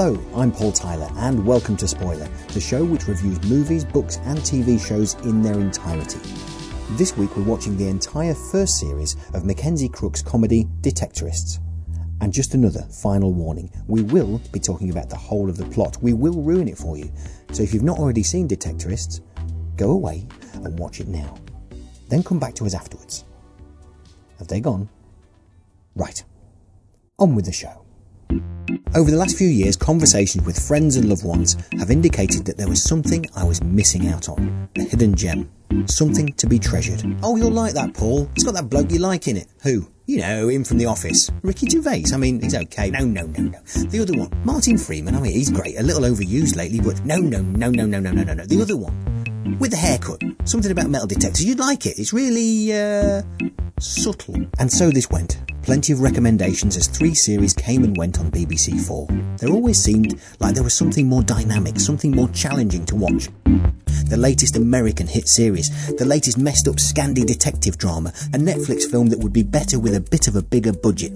Hello, I'm Paul Tyler, and welcome to Spoiler, the show which reviews movies, books, and TV shows in their entirety. This week we're watching the entire first series of Mackenzie Crook's comedy Detectorists. And just another final warning we will be talking about the whole of the plot. We will ruin it for you. So if you've not already seen Detectorists, go away and watch it now. Then come back to us afterwards. Have they gone? Right. On with the show. Over the last few years, conversations with friends and loved ones have indicated that there was something I was missing out on. A hidden gem. Something to be treasured. Oh, you'll like that, Paul. It's got that bloke you like in it. Who? You know, him from The Office. Ricky Gervais. I mean, he's okay. No, no, no, no. The other one. Martin Freeman. I mean, he's great. A little overused lately, but no, no, no, no, no, no, no, no, no. The other one. With the haircut. Something about metal detectors. You'd like it. It's really, uh, subtle. And so this went. Plenty of recommendations as three series came and went on BBC Four. There always seemed like there was something more dynamic, something more challenging to watch. The latest American hit series, the latest messed up Scandi detective drama, a Netflix film that would be better with a bit of a bigger budget.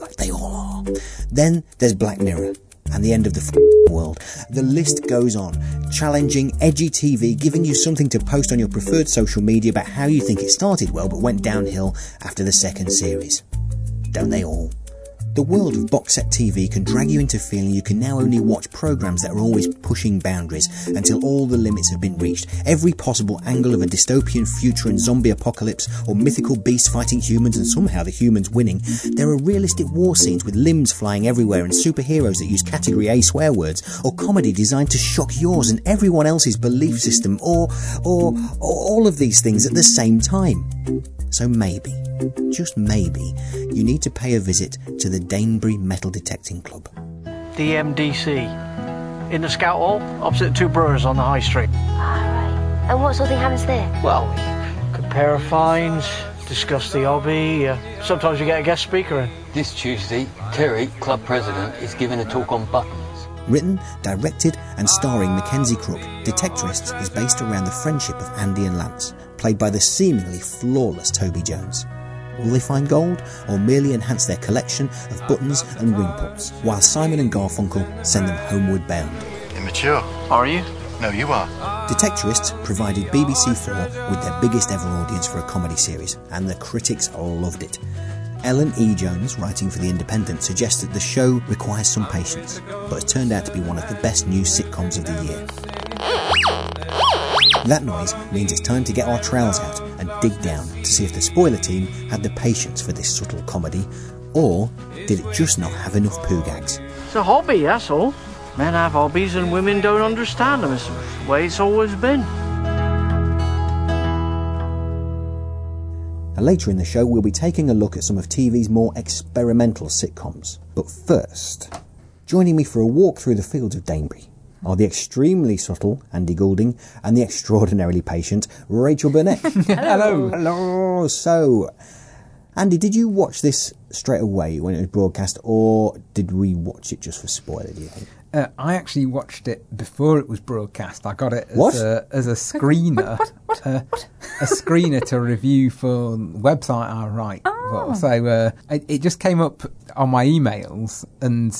Like they all are. Then there's Black Mirror and the end of the world. The list goes on. Challenging, edgy TV, giving you something to post on your preferred social media about how you think it started well but went downhill after the second series. Don't they all? The world of box set TV can drag you into feeling you can now only watch programs that are always pushing boundaries until all the limits have been reached. Every possible angle of a dystopian future and zombie apocalypse, or mythical beasts fighting humans and somehow the humans winning. There are realistic war scenes with limbs flying everywhere and superheroes that use category A swear words, or comedy designed to shock yours and everyone else's belief system, or, or, or all of these things at the same time. So maybe, just maybe, you need to pay a visit to the Danebury Metal Detecting Club. DMDC. In the Scout Hall, opposite the Two Brewers on the High Street. Alright. And what sort of thing happens there? Well, we compare finds, discuss the hobby. Uh, sometimes you get a guest speaker in. This Tuesday, Terry, club president, is giving a talk on buttons. Written, directed, and starring Mackenzie Crook, Detectorists is based around the friendship of Andy and Lance, played by the seemingly flawless Toby Jones. Will they find gold, or merely enhance their collection of buttons and ring pots, while Simon and Garfunkel send them homeward bound? Immature. Are you? No, you are. Detectorists provided BBC Four with their biggest ever audience for a comedy series, and the critics loved it. Ellen E. Jones, writing for The Independent, suggests that the show requires some patience, but has turned out to be one of the best new sitcoms of the year. That noise means it's time to get our trowels out and dig down to see if the spoiler team had the patience for this subtle comedy, or did it just not have enough poo gags? It's a hobby, that's all. Men have hobbies and women don't understand them. It's the way it's always been. And later in the show, we'll be taking a look at some of TV's more experimental sitcoms. But first, joining me for a walk through the fields of Danebury are the extremely subtle Andy Goulding and the extraordinarily patient Rachel Burnett. Hello. Hello. So, Andy, did you watch this straight away when it was broadcast, or did we watch it just for spoiler? Do you think? Uh, I actually watched it before it was broadcast. I got it as What? a as a screener, uh, a screener to review for website I write. for. So uh, it, it just came up on my emails, and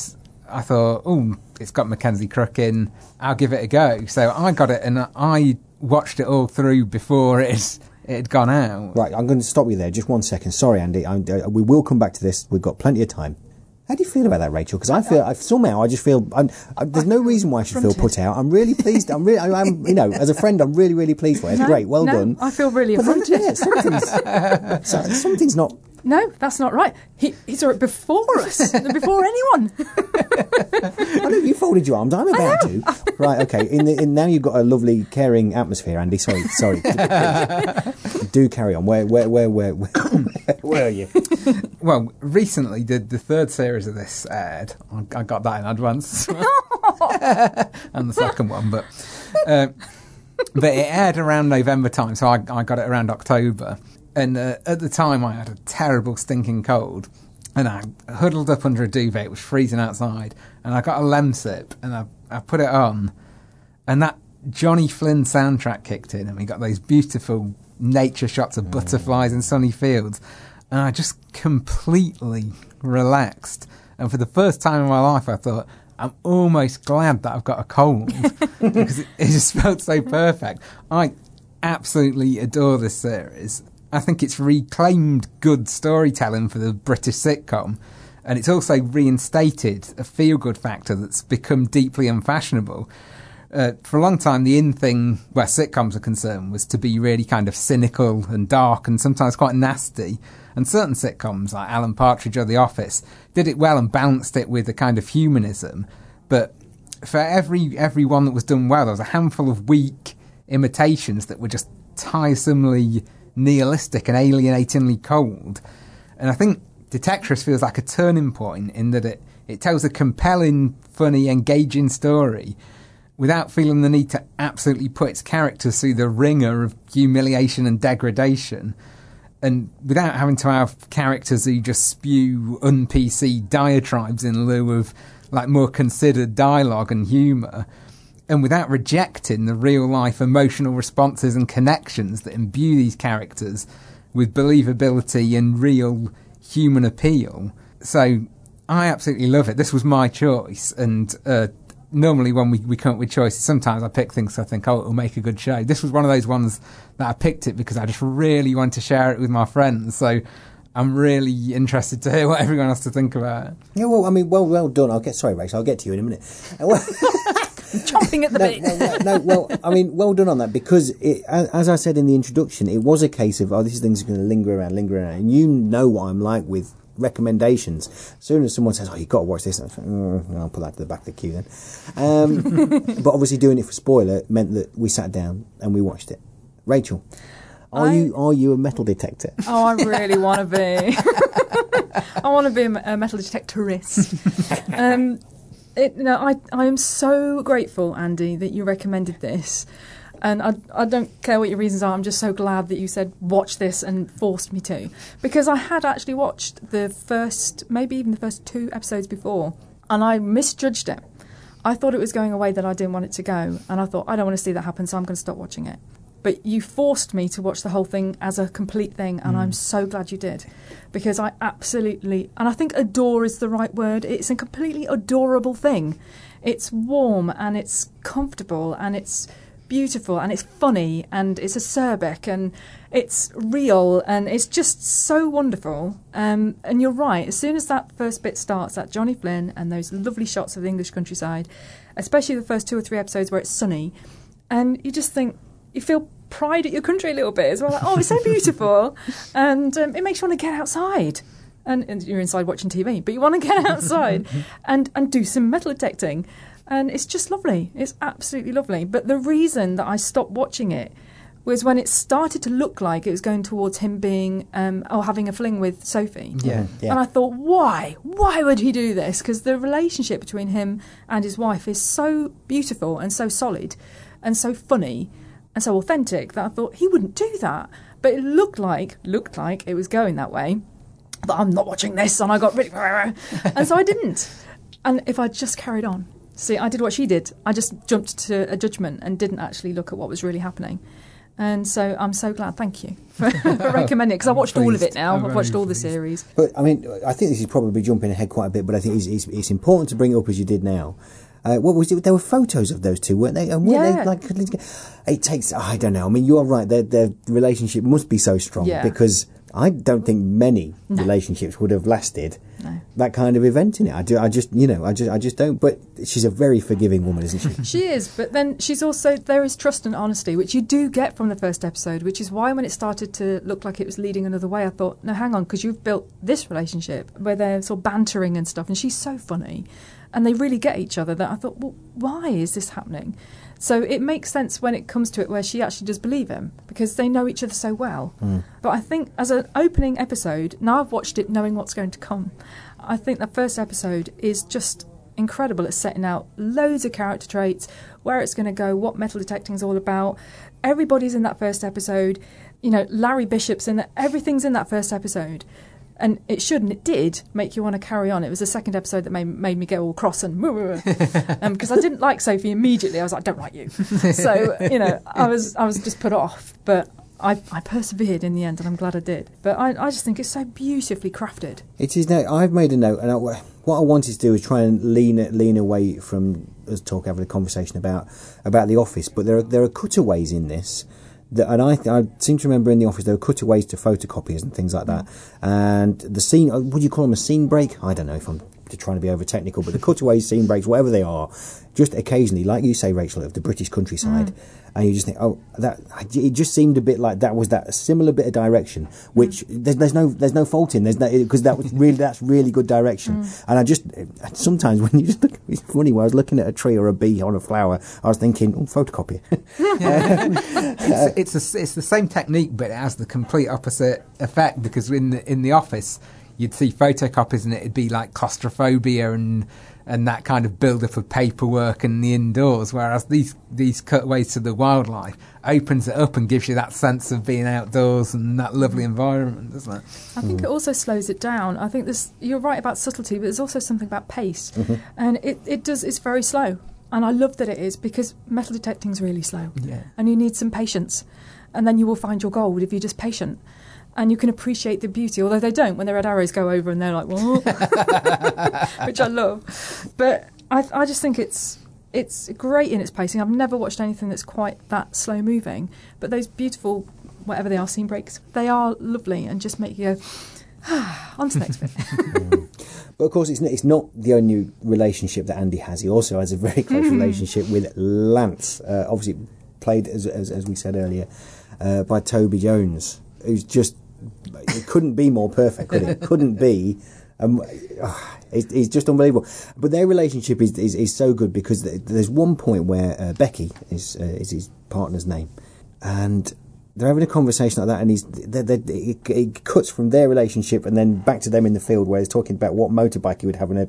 I thought, oh, it's got Mackenzie Crook in. I'll give it a go. So I got it, and I watched it all through before it it had gone out. Right, I'm going to stop you there. Just one second. Sorry, Andy. I, uh, we will come back to this. We've got plenty of time. How do you feel about that, Rachel? Because I feel I, somehow I just feel I'm, I, there's no reason why I should feel put out. I'm really pleased. I'm really, I, am you know, as a friend, I'm really, really pleased for it. No, great. Well no, done. I feel really But then, yeah, something's, so, something's not. No, that's not right. He, he saw it before us, before anyone. I know you folded your arms. I'm about to. Right. Okay. In, the, in now you've got a lovely, caring atmosphere, Andy. Sorry. Sorry. Do carry on. Where, where, where, where, where, where are you? Well, recently the the third series of this aired. I, I got that in advance, and the second one. But uh, but it aired around November time, so I, I got it around October. And uh, at the time, I had a terrible stinking cold, and I huddled up under a duvet. It was freezing outside, and I got a Lemsip, and I, I put it on, and that Johnny Flynn soundtrack kicked in, and we got those beautiful nature shots of butterflies and sunny fields, and I just completely relaxed. And for the first time in my life, I thought, I'm almost glad that I've got a cold because it, it just felt so perfect. I absolutely adore this series. I think it's reclaimed good storytelling for the British sitcom, and it's also reinstated a feel good factor that's become deeply unfashionable. Uh, for a long time, the in thing where sitcoms are concerned was to be really kind of cynical and dark and sometimes quite nasty. And certain sitcoms, like Alan Partridge or The Office, did it well and balanced it with a kind of humanism. But for every every one that was done well, there was a handful of weak imitations that were just tiresomely nihilistic and alienatingly cold. And I think Detectorists feels like a turning point in that it, it tells a compelling, funny, engaging story without feeling the need to absolutely put its characters through the ringer of humiliation and degradation. And without having to have characters who just spew un PC diatribes in lieu of like more considered dialogue and humour, and without rejecting the real life emotional responses and connections that imbue these characters with believability and real human appeal. So I absolutely love it. This was my choice, and uh, normally when we, we come up with choices, sometimes I pick things I think, oh, it'll make a good show. This was one of those ones that I picked it because I just really want to share it with my friends. So I'm really interested to hear what everyone has to think about it. Yeah, well, I mean, well, well done. I'll get sorry, Rachel. I'll get to you in a minute. Chomping at the no, bit. no, no, no, well, I mean, well done on that because, it, as, as I said in the introduction, it was a case of, oh, these thing's are going to linger around, linger around. And you know what I'm like with recommendations. As soon as someone says, oh, you've got to watch this, like, mm, I'll put that to the back of the queue then. Um, but obviously, doing it for spoiler meant that we sat down and we watched it. Rachel, are I- you are you a metal detector? Oh, I really want to be. I want to be a a metal detectorist. um, it, no, I I am so grateful, Andy, that you recommended this. And I, I don't care what your reasons are. I'm just so glad that you said watch this and forced me to, because I had actually watched the first, maybe even the first two episodes before, and I misjudged it. I thought it was going away that I didn't want it to go, and I thought I don't want to see that happen, so I'm going to stop watching it. But you forced me to watch the whole thing as a complete thing, and I'm so glad you did, because I absolutely, and I think adore is the right word. It's a completely adorable thing. It's warm and it's comfortable and it's beautiful and it's funny and it's acerbic and it's real and it's just so wonderful. Um, and you're right, as soon as that first bit starts, that Johnny Flynn and those lovely shots of the English countryside, especially the first two or three episodes where it's sunny, and you just think, you feel pride at your country a little bit as well. Like, oh, it's so beautiful. and um, it makes you want to get outside. And, and you're inside watching TV, but you want to get outside and, and do some metal detecting. And it's just lovely. It's absolutely lovely. But the reason that I stopped watching it was when it started to look like it was going towards him being, um, oh, having a fling with Sophie. Yeah. Yeah. And I thought, why? Why would he do this? Because the relationship between him and his wife is so beautiful and so solid and so funny and so authentic that I thought he wouldn't do that. But it looked like looked like it was going that way. But I'm not watching this, and I got really, and so I didn't. And if I just carried on, see, I did what she did. I just jumped to a judgment and didn't actually look at what was really happening. And so I'm so glad. Thank you for, for recommending it because I watched all of it now. I'm I've watched very all the series. But I mean, I think this is probably jumping ahead quite a bit. But I think it's, it's, it's important to bring it up as you did now. Uh, what was it? There were photos of those two, weren't they? And weren't Yeah. they like? It takes. I don't know. I mean, you're right. Their their relationship must be so strong Yeah. because I don't think many relationships would have lasted No. that kind of event in it. I do. I just, you know, I just, I just don't. But she's a very forgiving woman, isn't she? She is, but then she's also there is trust and honesty, which you do get from the first episode, which is why when it started to look like it was leading another way, I thought, no, hang on, because you've built this relationship where they're sort of bantering and stuff, and she's so funny, and they really get each other. That I thought, well, why is this happening? So it makes sense when it comes to it where she actually does believe him because they know each other so well. Hmm. But I think as an opening episode, now I've watched it knowing what's going to come. I think the first episode is just incredible at setting out loads of character traits, where it's going to go, what metal detecting is all about. Everybody's in that first episode. You know, Larry Bishop's in that. Everything's in that first episode. And it should, and it did make you want to carry on. It was the second episode that made, made me get all cross and um, because I didn't like Sophie immediately. I was like, I don't like you. So you know, I was I was just put off. But I, I persevered in the end, and I'm glad I did. But I, I just think it's so beautifully crafted. It is now. I've made a note, and I, what I wanted to do is try and lean lean away from us talk having a conversation about about the office. But there are there are cutaways in this. That, and I, I seem to remember in the office there were cutaways to photocopiers and things like that. And the scene, uh, would you call them a scene break? I don't know if I'm trying to be over technical, but the cutaways, scene breaks, whatever they are, just occasionally, like you say, Rachel, of the British countryside, mm. and you just think, oh, that it just seemed a bit like that was that similar bit of direction, which mm. there's, there's no there's no fault in, there's no because that was really that's really good direction, mm. and I just sometimes when you just look, it's funny when I was looking at a tree or a bee on a flower, I was thinking, oh, photocopy. it's, it's, a, it's the same technique, but it has the complete opposite effect because in the, in the office, you'd see photocopies and it'd be like claustrophobia and and that kind of build up of paperwork and the indoors. Whereas these these cutaways to the wildlife opens it up and gives you that sense of being outdoors and that lovely environment, doesn't it? I think it also slows it down. I think this you're right about subtlety, but there's also something about pace, mm-hmm. and it, it does it's very slow. And I love that it is because metal detecting is really slow, Yeah. and you need some patience, and then you will find your gold if you're just patient. And you can appreciate the beauty, although they don't when the red arrows go over and they're like, "What?" which I love. But I, I just think it's it's great in its pacing. I've never watched anything that's quite that slow moving. But those beautiful, whatever they are, scene breaks, they are lovely and just make you go, ah, on to the next bit. But of course, it's, it's not the only relationship that Andy has. He also has a very close relationship with Lance, uh, obviously played, as, as, as we said earlier, uh, by Toby Jones, who's just, it couldn't be more perfect, could it? couldn't be. Um, ah, it's, it's just unbelievable. But their relationship is, is, is so good because there's one point where uh, Becky is, uh, is his partner's name, and they're having a conversation like that, and he's they they it, it cuts from their relationship and then back to them in the field where he's talking about what motorbike he would have in a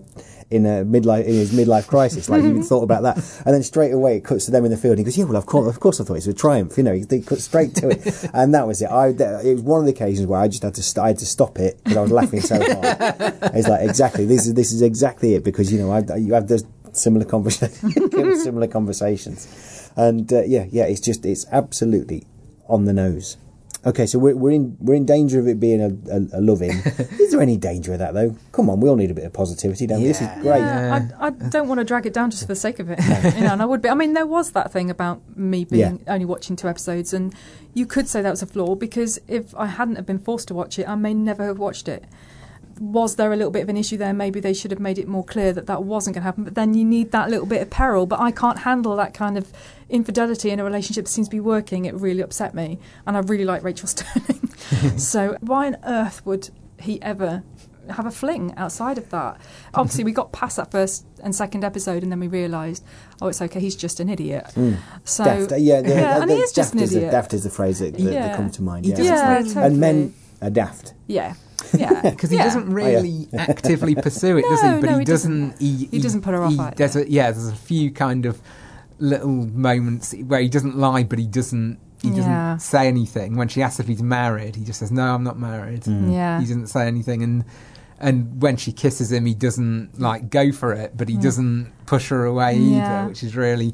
in a midlife in his midlife crisis. Like he even thought about that, and then straight away it cuts to them in the field. And he goes, "Yeah, well, of course, of course, I thought it was a triumph." You know, he, he cut straight to it, and that was it. I it was one of the occasions where I just had to st- I had to stop it because I was laughing so hard. It's like exactly this is this is exactly it because you know I, you have those similar conversations, similar conversations, and uh, yeah, yeah, it's just it's absolutely on the nose. Okay, so we're, we're in we're in danger of it being a, a, a love in. is there any danger of that though? Come on, we all need a bit of positivity, don't we? This is great. Yeah, I, I don't want to drag it down just for the sake of it. you know, and I would be. I mean, there was that thing about me being only watching two episodes, and you could say that was a flaw because if I hadn't have been forced to watch it, I may never have watched it. Was there a little bit of an issue there? Maybe they should have made it more clear that that wasn't going to happen. But then you need that little bit of peril. But I can't handle that kind of infidelity in a relationship that seems to be working. It really upset me, and I really like Rachael Stirling. so why on earth would he ever have a fling outside of that? Obviously, we got past that first and second episode, and then we realised, oh, it's okay. He's just an idiot. So daft, uh, yeah, the, yeah, the- and he is just an is the- idiot. daft is the phrase that, that, that comes to mind. Yeah, Yeah, totally. and men are daft. Yeah, yeah, because he yeah. doesn't really actively pursue it, does he? But no, he, doesn't. doesn't. He, He doesn't put her off he- either. There's a, yeah, there's a few kind of little moments where he doesn't lie, but he doesn't. He doesn't Yeah. say anything. When she asks if he's married, he just says, "No, I'm not married." Yeah. He doesn't say anything, and and when she kisses him, he doesn't like go for it, but he doesn't push her away Mm. Yeah. either, which is really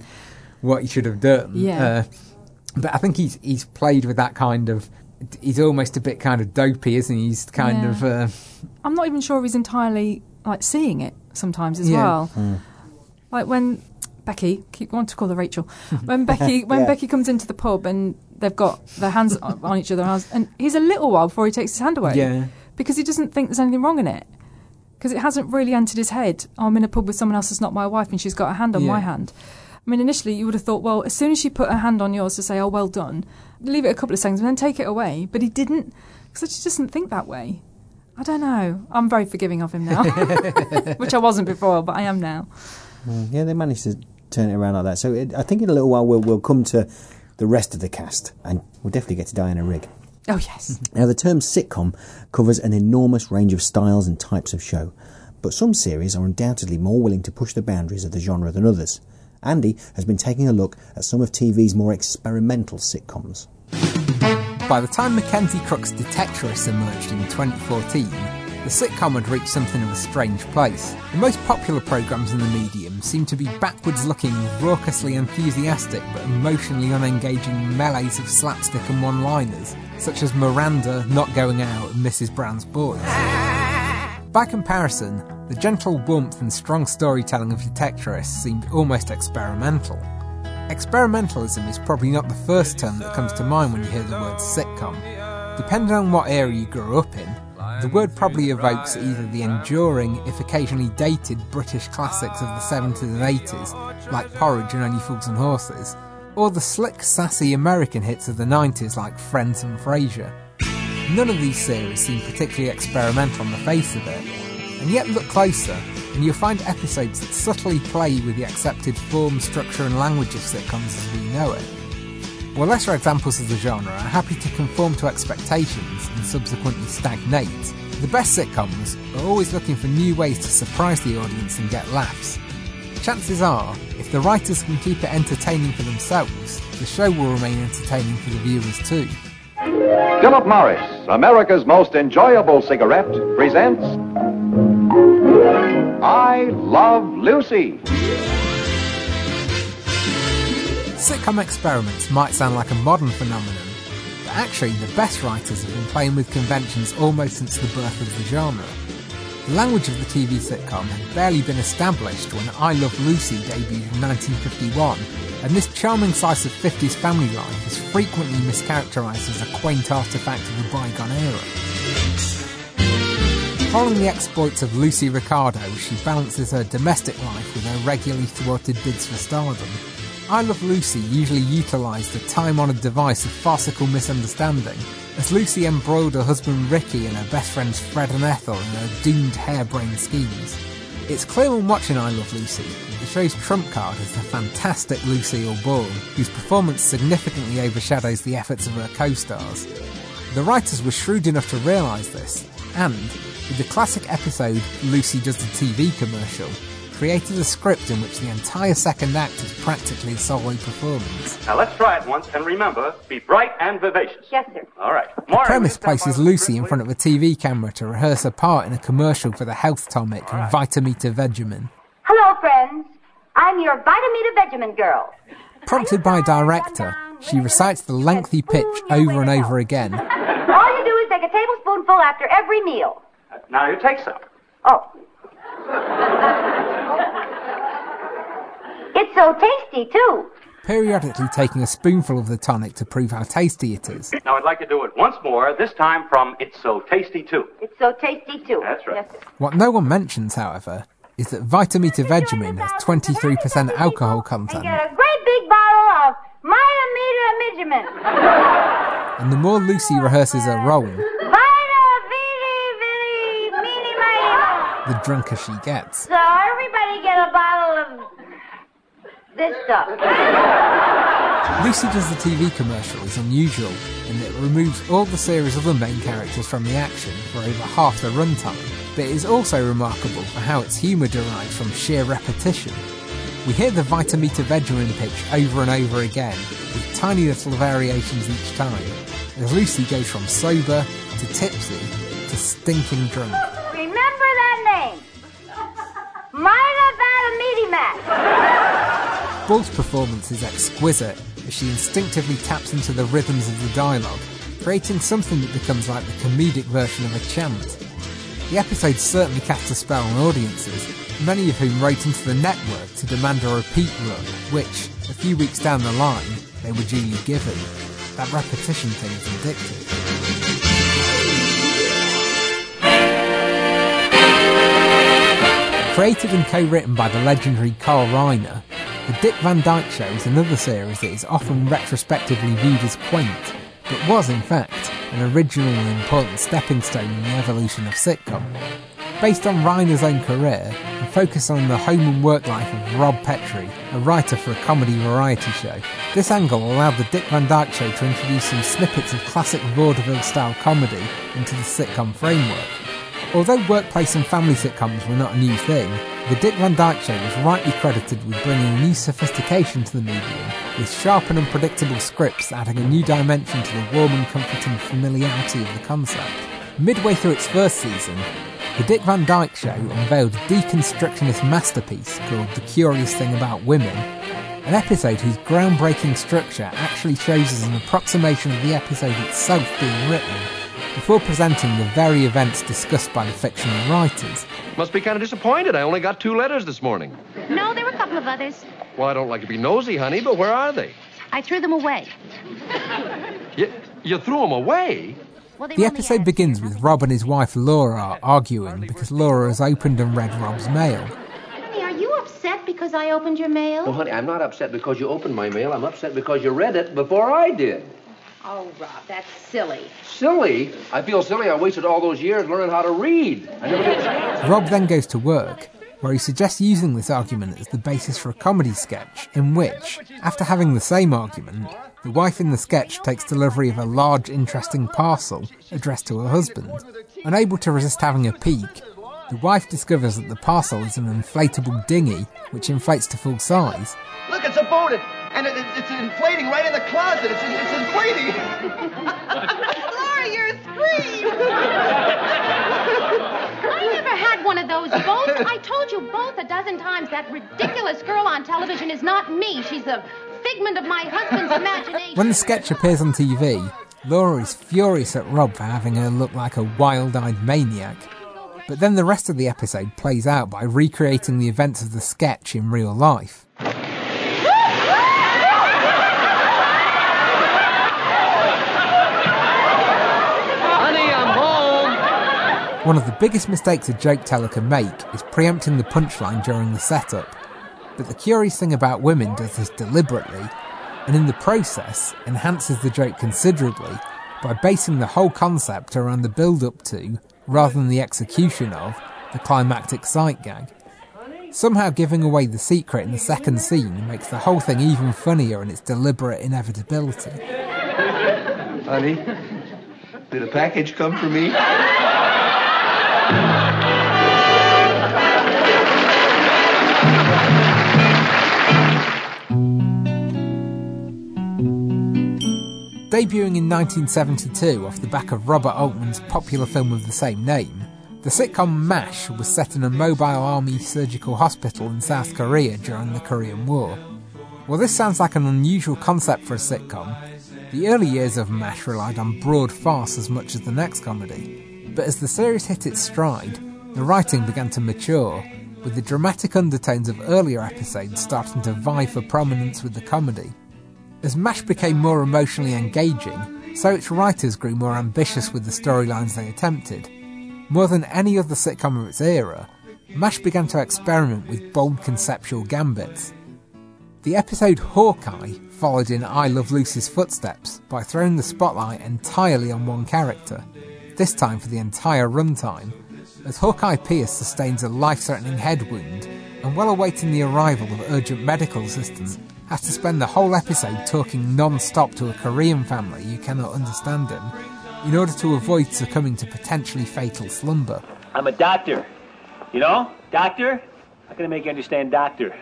what he should have done. Yeah. Uh, but I think he's he's played with that kind of. He's almost a bit kind of dopey, isn't he? He's kind Yeah. of. Uh, I'm not even sure he's entirely like seeing it sometimes as Yeah. well. Like when Becky, keep want to call her Rachel, when Becky when Yeah. Becky comes into the pub and they've got their hands on on each other, and he's a little while before he takes his hand away. Yeah. because he doesn't think there's anything wrong in it. Because it hasn't really entered his head. Oh, I'm in a pub with someone else that's not my wife, and she's got a hand on my hand. I mean, initially you would have thought, well, as soon as she put her hand on yours to say, "Oh, well done," leave it a couple of seconds and then take it away. But he didn't, because he just doesn't think that way. I don't know. I'm very forgiving of him now, which I wasn't before, but I am now. Mm, Yeah, they managed to turn it around like that. So it, I think in a little while we'll, we'll come to the rest of the cast, and we'll definitely get to Diana Rigg. Oh yes, Now, the term sitcom covers an enormous range of styles and types of show, but but some series are undoubtedly more willing to push the boundaries of the genre than others. Andy has been taking a look at some of TV's more experimental sitcoms. By the time Mackenzie Crook's Detectorists emerged in 2014, the sitcom had reached something of a strange place. The most popular programmes in the medium seemed to be backwards looking, raucously enthusiastic but emotionally unengaging melees of slapstick and one liners, such as Miranda, Not Going Out, and Mrs. Brown's Boys. By comparison, the gentle warmth and strong storytelling of Detectorists seemed almost experimental. Experimentalism is probably not the first term that comes to mind when you hear the word sitcom. Depending on what area you grew up in, the word probably evokes either the enduring, if occasionally dated, British classics of the 70s and 80s, like Porridge and Only Fools and Horses, or the slick, sassy American hits of the 90s like Friends and Frasier. None of these series seem particularly experimental on the face of it, and yet look closer and you'll find episodes that subtly play with the accepted form, structure, and language of sitcoms as we know it. While lesser examples of the genre are happy to conform to expectations and subsequently stagnate, the best sitcoms are always looking for new ways to surprise the audience and get laughs. Chances are, if the writers can keep it entertaining for themselves, the show will remain entertaining for the viewers too. Philip Morris, America's most enjoyable cigarette, presents I Love Lucy. Sitcom experiments might sound like a modern phenomenon, but actually the best writers have been playing with conventions almost since the birth of the genre. The language of the TV sitcom had barely been established when I Love Lucy debuted in 1951, and this charming slice of 50s family life is frequently mischaracterised as a quaint artefact of a bygone era. Following the exploits of Lucy Ricardo, she balances her domestic life with her regularly thwarted bids for stardom. I Love Lucy usually utilised the time honoured device of farcical misunderstanding, as Lucy embroiled her husband Ricky and her best friends Fred and Ethel in her doomed harebrained schemes. It's clear when watching I Love Lucy that the show's trump card is the fantastic Lucille Ball, whose performance significantly overshadows the efforts of her co stars. The writers were shrewd enough to realise this, and, with the classic episode Lucy Does the TV commercial, created a script in which the entire second act is practically a solo performance. Now let's try it once and remember, be bright and vivacious. Yes, sir. All right. The premise places Lucy in front of a TV camera to rehearse her part in a commercial for the health tonic Vitameatavegamin. Hello, friends. I'm your Vitameatavegamin girl. Prompted by a director, she recites the lengthy pitch over and over again. Oh, take a tablespoonful after every meal. Now you take some. Oh. It's so tasty, too. periodically taking a spoonful of the tonic to prove how tasty it is. Now I'd like to do it once more, this time from It's So Tasty Too. It's so tasty, too. That's right. Yes, sir. What no one mentions, however, is that Vitameatavegamin has 23% alcohol And content, get a great big bottle of Vegemin. and the more Lucy rehearses her role, Vita Vidi Vidi Mini Mini. the drunker she gets. So everybody get a bottle of this stuff. Lucy Does the TV commercial is unusual in that it removes all the series' of the main characters from the action for over half the runtime, but it is also remarkable for how its humour derives from sheer repetition. We hear the Vitameatavegamin pitch over and over again, with tiny little variations each time, as Lucy goes from sober to tipsy to stinking drunk. Remember that name. Myra Vatamiti Mac. Ball's performance is exquisite as she instinctively taps into the rhythms of the dialogue, creating something that becomes like the comedic version of a chant. The episode certainly casts a spell on audiences, many of whom wrote into the network to demand a repeat run, which, a few weeks down the line, they were duly given. That repetition thing is addictive. Created and co-written by the legendary Carl Reiner, The Dick Van Dyke Show is another series that is often retrospectively viewed as quaint, but was in fact an original and important stepping stone in the evolution of sitcom. Based on Reiner's own career and focused on the home and work life of Rob Petrie, a writer for a comedy variety show, this angle allowed the Dick Van Dyke Show to introduce some snippets of classic vaudeville style comedy into the sitcom framework. Although workplace and family sitcoms were not a new thing, The Dick Van Dyke Show was rightly credited with bringing new sophistication to the medium, with sharp and unpredictable scripts adding a new dimension to the warm and comforting familiarity of the concept. Midway through its first season, The Dick Van Dyke Show unveiled a deconstructionist masterpiece called The Curious Thing About Women, an episode whose groundbreaking structure actually shows as an approximation of the episode itself being written before presenting the very events discussed by the fictional writers. Must be kind of disappointed. I only got two letters this morning. No, there were a couple of others. Well, I don't like to be nosy, honey, but where are they? I threw them away. You, you threw them away? Well, The episode begins with Rob and his wife Laura arguing because Laura has opened and read Rob's mail. Honey, are you upset because I opened your mail? Well, honey, I'm not upset because you opened my mail. I'm upset because you read it before I did. Oh, Rob, that's silly. Silly? I feel silly. I wasted all those years learning how to read. I never did. Rob then goes to work, where he suggests using this argument as the basis for a comedy sketch in which, after having the same argument, the wife in the sketch takes delivery of a large, interesting parcel addressed to her husband. Unable to resist having a peek, the wife discovers that the parcel is an inflatable dinghy which inflates to full size. Look, it's a boat, and it, it's, it's inflating right in the closet. It's, it's inflating. Laura, you're a scream! I never had one of those boats. I told you both a dozen times that ridiculous girl on television is not me. She's a figment of my husband's imagination. When the sketch appears on TV, Laura is furious at Rob for having her look like a wild eyed maniac. But then the rest of the episode plays out by recreating the events of the sketch in real life. Honey, I'm home. One of the biggest mistakes a joke teller can make is preempting the punchline during the setup. But the curious thing about women does this deliberately, and in the process enhances the joke considerably by basing the whole concept around the build up to, rather than the execution of, the climactic sight gag. Somehow giving away the secret in the second scene makes the whole thing even funnier in its deliberate inevitability. Honey, did a package come for me? Debuting in 1972 off the back of Robert Altman's popular film of the same name, the sitcom MASH was set in a mobile army surgical hospital in South Korea during the Korean War. While this sounds like an unusual concept for a sitcom, the early years of MASH relied on broad farce as much as the next comedy. But as the series hit its stride, the writing began to mature, with the dramatic undertones of earlier episodes starting to vie for prominence with the comedy. As MASH became more emotionally engaging, so its writers grew more ambitious with the storylines they attempted. More than any other sitcom of its era, MASH began to experiment with bold conceptual gambits. The episode Hawkeye followed in I Love Lucy's footsteps by throwing the spotlight entirely on one character, this time for the entire runtime, as Hawkeye Pierce sustains a life threatening head wound and, while awaiting the arrival of urgent medical assistance, has to spend the whole episode talking non stop to a Korean family who cannot understand him in order to avoid succumbing to potentially fatal slumber. I'm a doctor. You know? Doctor? How can I make you understand doctor?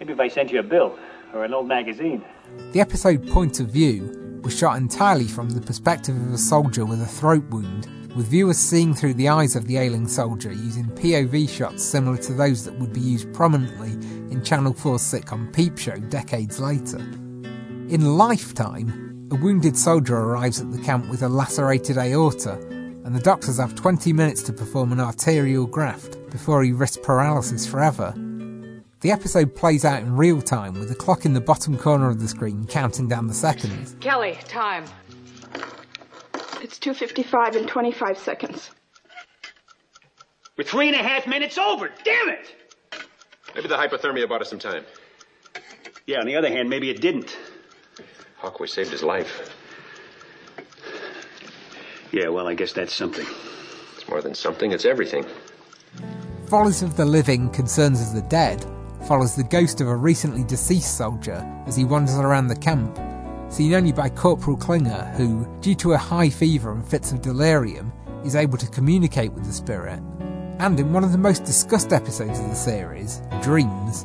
Maybe if I sent you a bill or an old magazine. The episode Point of View was shot entirely from the perspective of a soldier with a throat wound, with viewers seeing through the eyes of the ailing soldier using POV shots similar to those that would be used prominently in Channel 4's sitcom Peep Show decades later. In Lifetime, a wounded soldier arrives at the camp with a lacerated aorta, and the doctors have 20 minutes to perform an arterial graft before he risks paralysis forever. The episode plays out in real time with the clock in the bottom corner of the screen counting down the seconds. Kelly, time. It's 2.55 and 25 seconds. We're three and a half minutes over. Damn it! Maybe the hypothermia bought us some time. Yeah, on the other hand, maybe it didn't. Hawkwood saved his life. Yeah, well, I guess that's something. It's more than something, it's everything. Follies of the Living, Concerns of the Dead follows the ghost of a recently deceased soldier as he wanders around the camp, seen only by Corporal Klinger, who, due to a high fever and fits of delirium, is able to communicate with the spirit. And in one of the most discussed episodes of the series, Dreams,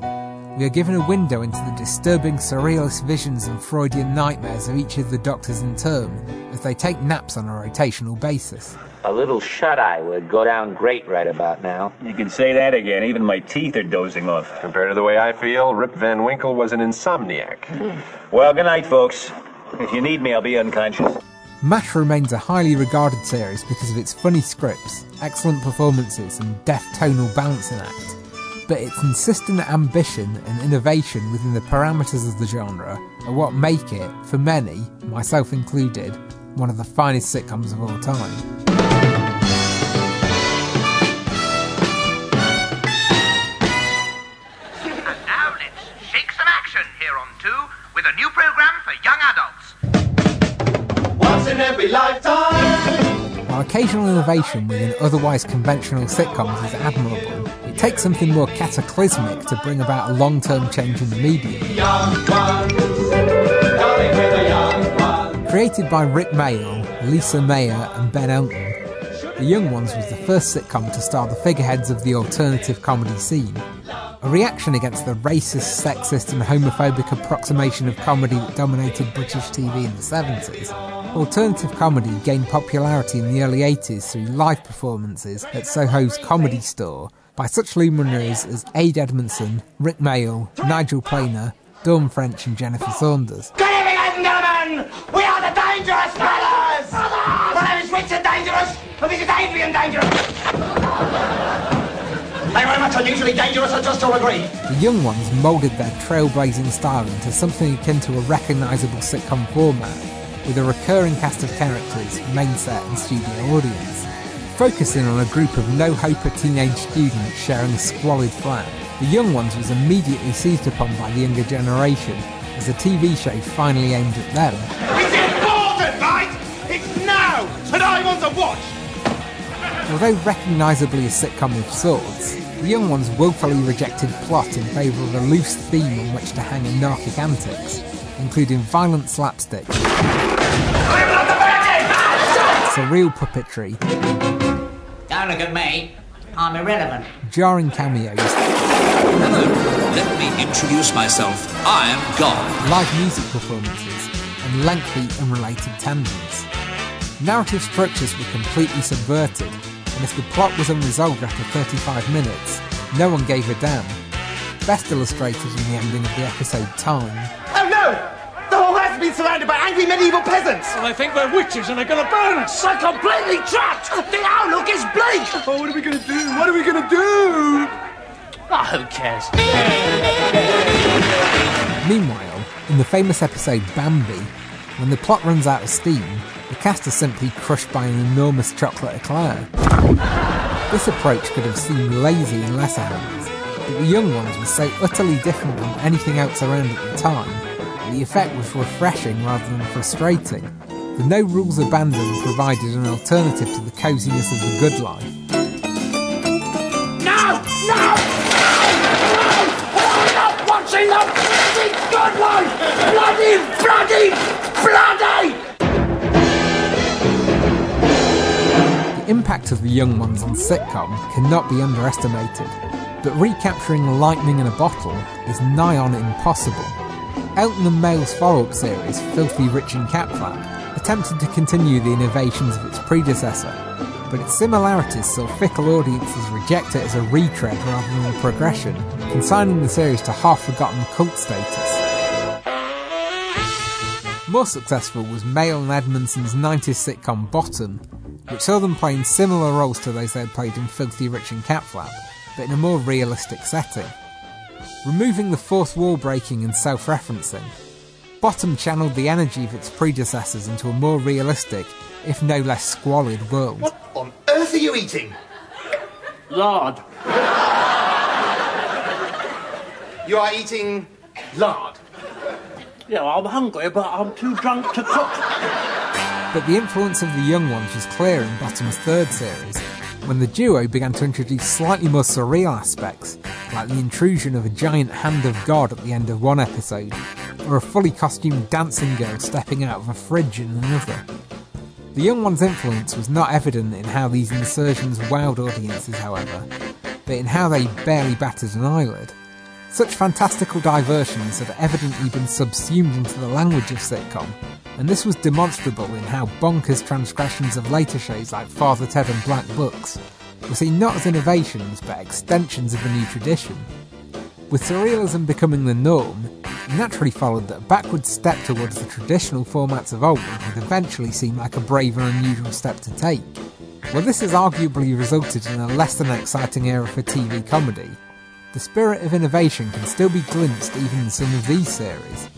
we are given a window into the disturbing surrealist visions and Freudian nightmares of each of the doctors in turn as they take naps on a rotational basis. A little shut eye would go down great right about now. You can say that again. Even my teeth are dozing off. Compared to the way I feel, Rip Van Winkle was an insomniac. Well, good night, folks. If you need me, I'll be unconscious. MASH remains a highly regarded series because of its funny scripts, excellent performances, and deft tonal balancing act. But its insistent ambition and innovation within the parameters of the genre are what make it, for many, myself included, one of the finest sitcoms of all time. And now let's shake some action here on 2 with a new program for young adults. Once in every lifetime. While occasional innovation within otherwise conventional sitcoms is admirable, it takes something more cataclysmic to bring about a long term change in the medium. Created by Rick Mayall, Lise Mayer, and Ben Elton, The Young Ones was the first sitcom to star the figureheads of the alternative comedy scene. A reaction against the racist, sexist, and homophobic approximation of comedy that dominated British TV in the 70s, alternative comedy gained popularity in the early 80s through live performances at Soho's Comedy Store by such luminaries as Ade Edmondson, Rick Mayall, Nigel Planer, Dawn French, and Jennifer Saunders. Good evening, ladies and gentlemen. We are Dangerous Brothers. My name is Richard Dangerous, and this is Adrian Dangerous. They very much unusually dangerous, I just all agree. The young ones moulded their trailblazing style into something akin to a recognisable sitcom format, with a recurring cast of characters, main set and studio audience. Focusing on a group of no-hoper teenage students sharing a squalid flat, The Young Ones was immediately seized upon by the younger generation as a TV show finally aimed at them. It's important. It's now, and I want to watch. Although recognisably a sitcom of sorts, The Young Ones woefully rejected plot in favour of a loose theme on which to hang anarchic antics, including violent slapstick, surreal puppetry, Don't look at me. I'm irrelevant. jarring cameos, Hello, let me introduce myself. I am God. live music performances, and lengthy unrelated tangents. Narrative structures were completely subverted, and if the plot was unresolved after 35 minutes, no one gave a damn. Best illustrated in the ending of the episode Time, Oh no! The whole has been surrounded by angry medieval peasants. And I think we're witches and they're gonna burn us. We're completely trapped. The outlook is bleak. Oh, what are we gonna do? What are we gonna do? Oh, who cares? Meanwhile, in the famous episode Bambi, when the plot runs out of steam, the cast are simply crushed by an enormous chocolate eclair. This approach could have seemed lazy in lesser hands, but the young ones were so utterly different from anything else around at the time, that the effect was refreshing rather than frustrating. The no rules abandon provided an alternative to the coziness of the good life. No! No! No! No! I'm not watching the bloody good life! Bloody, bloody, bloody! The impact of the young ones on sitcom cannot be underestimated, but recapturing lightning in a bottle is nigh on impossible. Elton and Mayall's follow-up series, Filthy Rich and Catflap, attempted to continue the innovations of its predecessor, but its similarities saw fickle audiences reject it as a retread rather than a progression, consigning the series to half-forgotten cult status. More successful was Mayall and Edmondson's 90s sitcom Bottom, which saw them playing similar roles to those they had played in Filthy Rich and Catflap, but in a more realistic setting. Removing the fourth wall breaking and self referencing, Bottom channeled the energy of its predecessors into a more realistic, if no less squalid world. What on earth are you eating? Lard. You are eating lard. Yeah, I'm hungry, but I'm too drunk to cook. But the influence of the young ones was clear in Bottom's third series, when the duo began to introduce slightly more surreal aspects, like the intrusion of a giant hand of God at the end of one episode, or a fully costumed dancing girl stepping out of a fridge in another. The young one's influence was not evident in how these insertions wowed audiences, however, but in how they barely batted an eyelid. Such fantastical diversions had evidently been subsumed into the language of sitcom, and this was demonstrable in how bonkers transgressions of later shows like Father Ted and Black Books were seen not as innovations but extensions of a new tradition. With surrealism becoming the norm, it naturally followed that a backward step towards the traditional formats of old would eventually seem like a brave and unusual step to take. While this has arguably resulted in a less than exciting era for TV comedy, the spirit of innovation can still be glimpsed even in some of these series.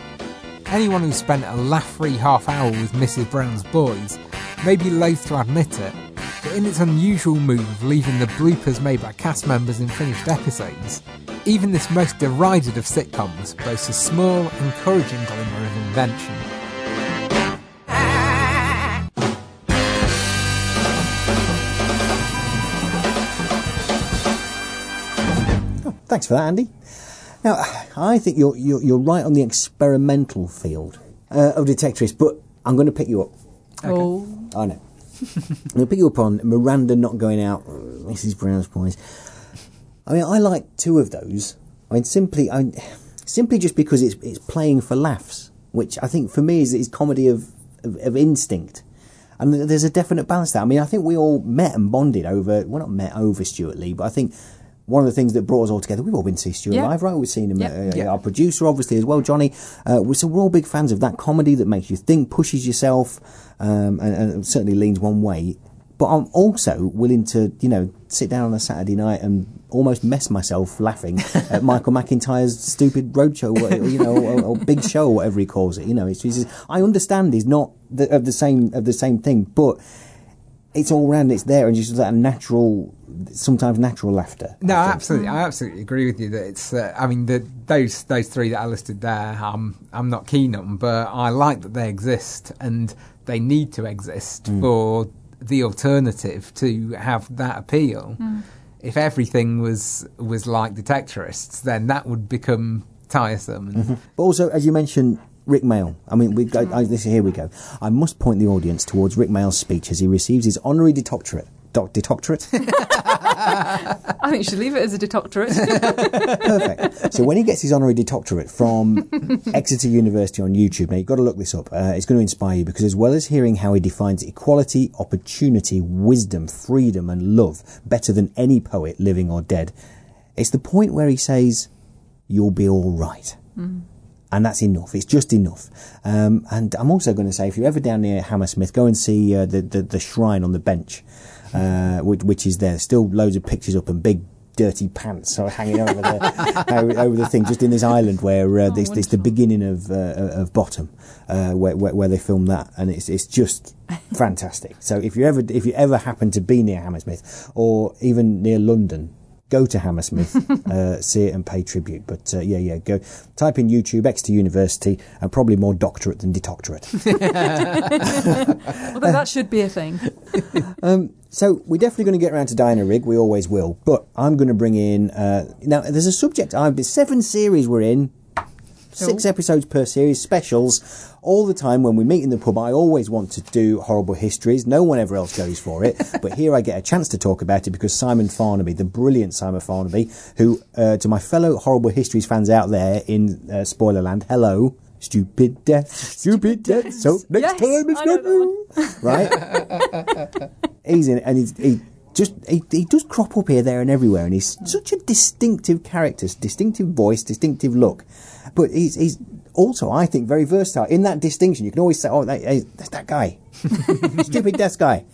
Anyone who spent a laugh-free half hour with Mrs. Brown's Boys may be loath to admit it, but in its unusual move of leaving the bloopers made by cast members in finished episodes, even this most derided of sitcoms boasts a small, encouraging glimmer of invention. Thanks for that, Andy. Now, I think you're you're, you're right on the experimental field uh, of Detectorist, but I'm going to pick you up. Oh. I know. I'm going to pick you up on Miranda not going out, Mrs. Brown's Boys. I mean, I like two of those. I mean, simply, I, simply just because it's it's playing for laughs, which I think for me is is comedy of of, of instinct. And there's a definite balance there. I mean, I think we all met and bonded over, well, not met over Stewart Lee, but I think one of the things that brought us all together, we've all been to see Stewart Yeah. live, right? We've seen him, Yeah. uh, Yeah. our producer, obviously, as well, Johnny. Uh, so we're all big fans of that comedy that makes you think, pushes yourself, um, and, and certainly leans one way. But I'm also willing to, you know, sit down on a Saturday night and almost mess myself laughing at Michael McIntyre's stupid roadshow, or, you know, or, or big show, or whatever he calls it. You know, it's, it's, I understand he's not the, of the same of the same thing, but it's all round, it's there, and just that natural, sometimes natural laughter. No, absolutely. I absolutely agree with you that it's. Uh, I mean, the, those those three that I listed there, I'm I'm not keen on, but I like that they exist and they need to exist for the alternative to have that appeal. Mm. If everything was was like Detectorists, then that would become tiresome. And Mhm. But also, as you mentioned, Rik Mayall. I mean, we I, I, this, here we go. I must point the audience towards Rik Mayall's speech as he receives his honorary doctorate. Doc, doctorate? I think you should leave it as a doctorate. Perfect. So when he gets his honorary doctorate from Exeter University on YouTube, now you've got to look this up. Uh, it's going to inspire you because as well as hearing how he defines equality, opportunity, wisdom, freedom, and love better than any poet, living or dead, it's the point where he says, "You'll be all right." And that's enough. It's just enough. Um, and I'm also going to say, if you're ever down near Hammersmith, go and see uh, the, the the shrine on the bench, uh, which, which is there. Still loads of pictures up and big dirty pants are hanging over the over, over the thing, just in this island where uh, this this the beginning of uh, of Bottom, uh, where, where where they filmed that, and it's it's just fantastic. So if you ever if you ever happen to be near Hammersmith or even near London. Go to Hammersmith, uh, see it and pay tribute. But uh, yeah, yeah, go type in YouTube Exeter University and probably more doctorate than detoctorate. Although that should be a thing. Um, so we're definitely going to get around to Diana Rigg. We always will. But I'm going to bring in uh, now. There's a subject. I've seven series we're in. Six episodes per series, specials, all the time. When we meet in the pub, I always want to do horrible histories. No one ever else goes for it, but here I get a chance to talk about it because Simon Farnaby, the brilliant Simon Farnaby, who, uh, to my fellow horrible histories fans out there in uh, Spoilerland, hello, stupid death, stupid death. So next Yes, time it's not that right? he's in it, and he's, he just he, he does crop up here, there, and everywhere, and he's such a distinctive character, distinctive voice, distinctive look. But he's he's also, I think, very versatile. In that distinction, you can always say, "Oh, that, hey, that's that guy, stupid desk guy."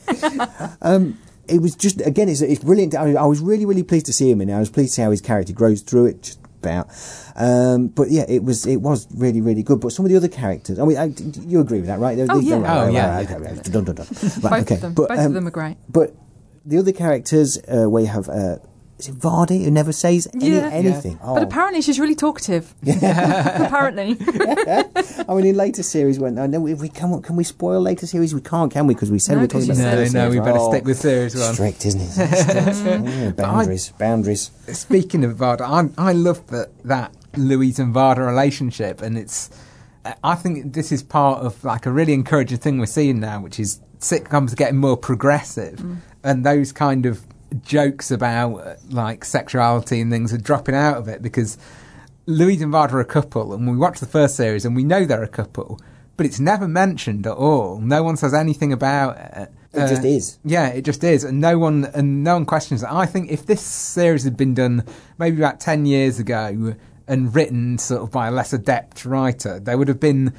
Um, it was just again, it's, it's brilliant. I, I was really, really pleased to see him, and I was pleased to see how his character grows through it. Just about, um, but yeah, it was it was really, really good. But some of the other characters, I mean, I, you agree with that, right? Oh, yeah. Oh, yeah, okay, okay, dun, dun, dun. Right, Both okay. of them. But, Both um, of them are great. but the other characters, uh, where you have, uh, is it Vardy who never says any, Yeah. anything? Oh. But Oh. apparently she's really talkative. apparently. I mean, in later series, when I know if we can, can we spoil later series? We can't, can we? Because we said No, we're talking about you the said- first No, no, we better Oh, stick with series one. Strict, isn't it? Yeah, boundaries, boundaries. Speaking of Varda, I, I love that that Louise and Varda relationship, and it's. I think this is part of like a really encouraging thing we're seeing now, which is sitcoms are getting more progressive, mm. and those kind of jokes about uh, like sexuality and things are dropping out of it because Louise and Vard are a couple, and we watch the first series and we know they're a couple, but it's never mentioned at all. No one says anything about it. It just is. Yeah, it just is, and no one and no one questions it. I think if this series had been done maybe about ten years ago and written sort of by a less adept writer, there would have been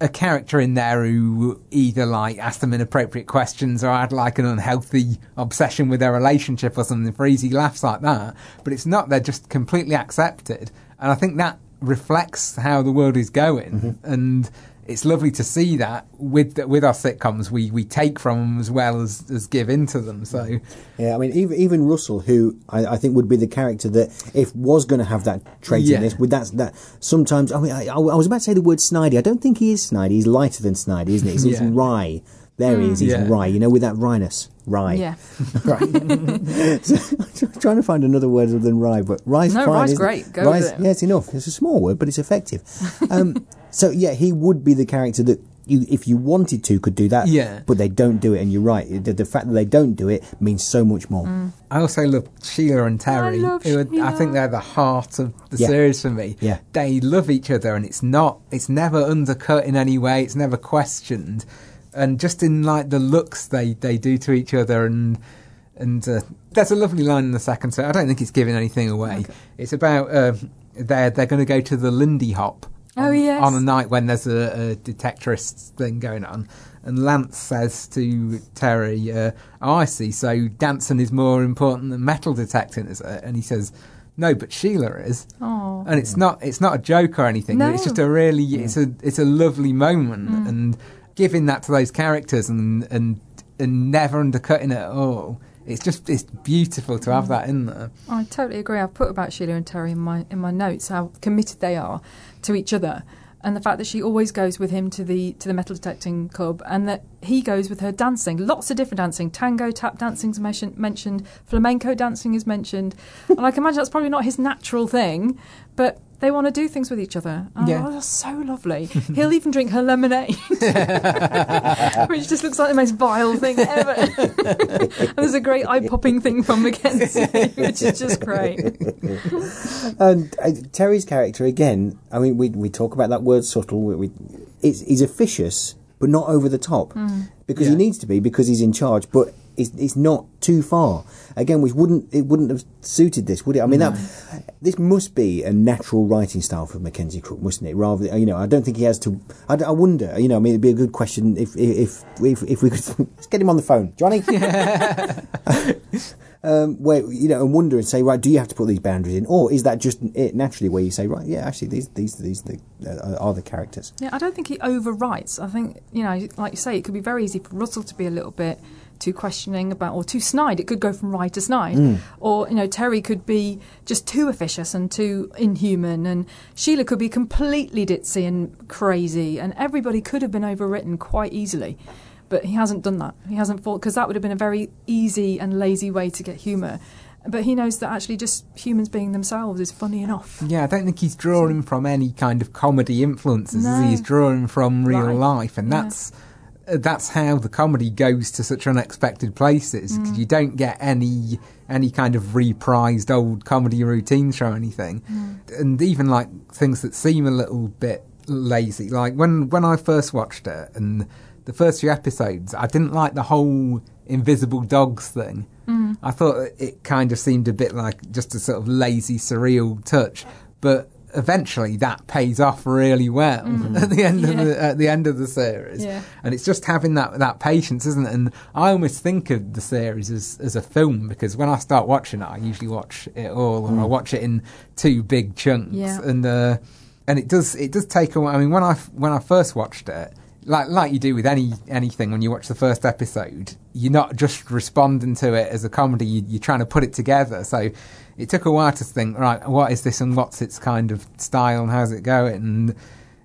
a character in there who either like asked them inappropriate questions or had like an unhealthy obsession with their relationship or something for easy laughs like that. But it's not; they're just completely accepted, and I think that reflects how the world is going mm-hmm. and it's lovely to see that with the, with our sitcoms we, we take from them as well as, as give into them so Yeah, I mean, even even Russell, who I, I think would be the character that, if was going to have that trait Yeah. in this, with that that sometimes. I mean, I, I was about to say the word snidey. I don't think he is snidey. He's lighter than snidey, isn't he? He's, he's Yeah. wry. There he is. He's Yeah. wry. You know, with that wryness. Rye. Yeah. right. so, I'm trying to find another word other than rye, but rye's No, fine. rye's great. Go Rye's- with it. Yeah, it's enough. It's a small word, but it's effective. Um, so yeah, he would be the character that. You, if you wanted to, could do that, Yeah. But they don't do it, and you're right. The, the fact that they don't do it means so much more. Mm. I also love Sheila and Terry. love who are- I think they're the heart of the Yeah. series for me. Yeah. They love each other and it's not it's never undercut in any way, it's never questioned. And just in like the looks they, they do to each other and and uh, there's a lovely line in the second so I don't think it's giving anything away. It's about uh, they're they're going to go to the Lindy Hop Oh, yes. on a night when there's a, a detectorist thing going on. And Lance says to Terry, uh, oh, I see, so dancing is more important than metal detecting, is it? And he says, no, but Sheila is. Oh. And it's not it's not a joke or anything. No. It's just a really it's a it's a lovely moment Mm. and giving that to those characters and and and never undercutting it at all. It's just it's beautiful to have Mm. that in there. I totally agree. I've put about Sheila and Terry in my in my notes how committed they are to each other, and the fact that she always goes with him to the to the metal detecting club, and that he goes with her dancing. Lots of different dancing, tango, tap dancing is mentioned, mentioned flamenco dancing is mentioned, and I can imagine that's probably not his natural thing, but. They want to do things with each other. Oh, Yeah. that's so lovely. He'll even drink her lemonade, which just looks like the most vile thing ever. and there's a great eye popping thing from Mackenzie, which is just great. and uh, Terry's character again. I mean, we we talk about that word subtle. We, we, it's, he's officious, but not over the top, Mm. because he needs to be because he's in charge. But it's, it's not too far. Again, which wouldn't it wouldn't have suited this, would it? I mean, that this must be a natural writing style for Mackenzie Crook, mustn't it? Rather, you know, I don't think he has to. I, I wonder. You know, I mean, it'd be a good question if if if, if we could let's get him on the phone, Johnny. um, where you know, and wonder and say, right, do you have to put these boundaries in, or is that just it naturally where you say, right, yeah, actually, these these these the, uh, are the characters. Yeah, I don't think he overwrites. I think, you know, like you say, it could be very easy for Russell to be a little bit too questioning about, or too snide. It could go from right to snide. Mm. Or, you know, Terry could be just too officious and too inhuman, and Sheila could be completely ditzy and crazy, and everybody could have been overwritten quite easily. But he hasn't done that. He hasn't thought, because that would have been a very easy and lazy way to get humour. But he knows that actually just humans being themselves is funny enough. Yeah, I don't think he's drawing from any kind of comedy influences. No. He's drawing from real Right. life, and Yeah. that's that's how the comedy goes to such unexpected places because Mm. you don't get any any kind of reprised old comedy routines or anything, Mm. and even like things that seem a little bit lazy. Like when when I first watched it and the first few episodes, I didn't like the whole invisible dogs thing. Mm. I thought it kind of seemed a bit like just a sort of lazy, surreal touch, but eventually that pays off really well Mhm. at the end of the at the end of the series. Yeah. And it's just having that that patience, isn't it? And I almost think of the series as as a film because when I start watching it, I usually watch it all, or I Mm. watch it in two big chunks, Yeah. and uh, and it does it does take a while. I mean, when I f- when I first watched it. Like like you do with any anything when you watch the first episode, you're not just responding to it as a comedy. You, you're trying to put it together. So it took a while to think, right, what is this and what's its kind of style and how's it going? And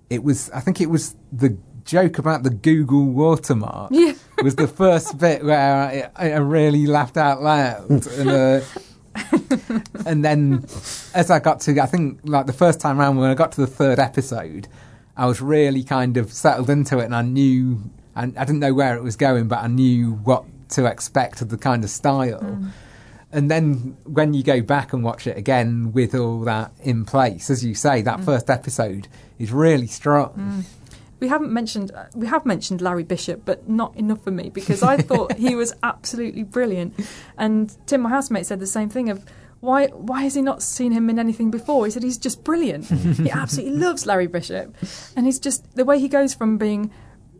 it was, I think it was the joke about the Google watermark Yeah. was the first bit where I, I really laughed out loud. and, uh, and then as I got to, I think like the first time around when I got to the third episode, I was really kind of settled into it and I knew and I didn't know where it was going, but I knew what to expect of the kind of style. Mm. And then when you go back and watch it again with all that in place, as you say, that Mm. first episode is really strong. Mm. We haven't mentioned uh, we have mentioned Larry Bishop, but not enough for me because I thought he was absolutely brilliant. And Tim, my housemate, said the same thing of why why has he not seen him in anything before? He said he's just brilliant. he absolutely loves Larry Bishop, and he's just the way he goes from being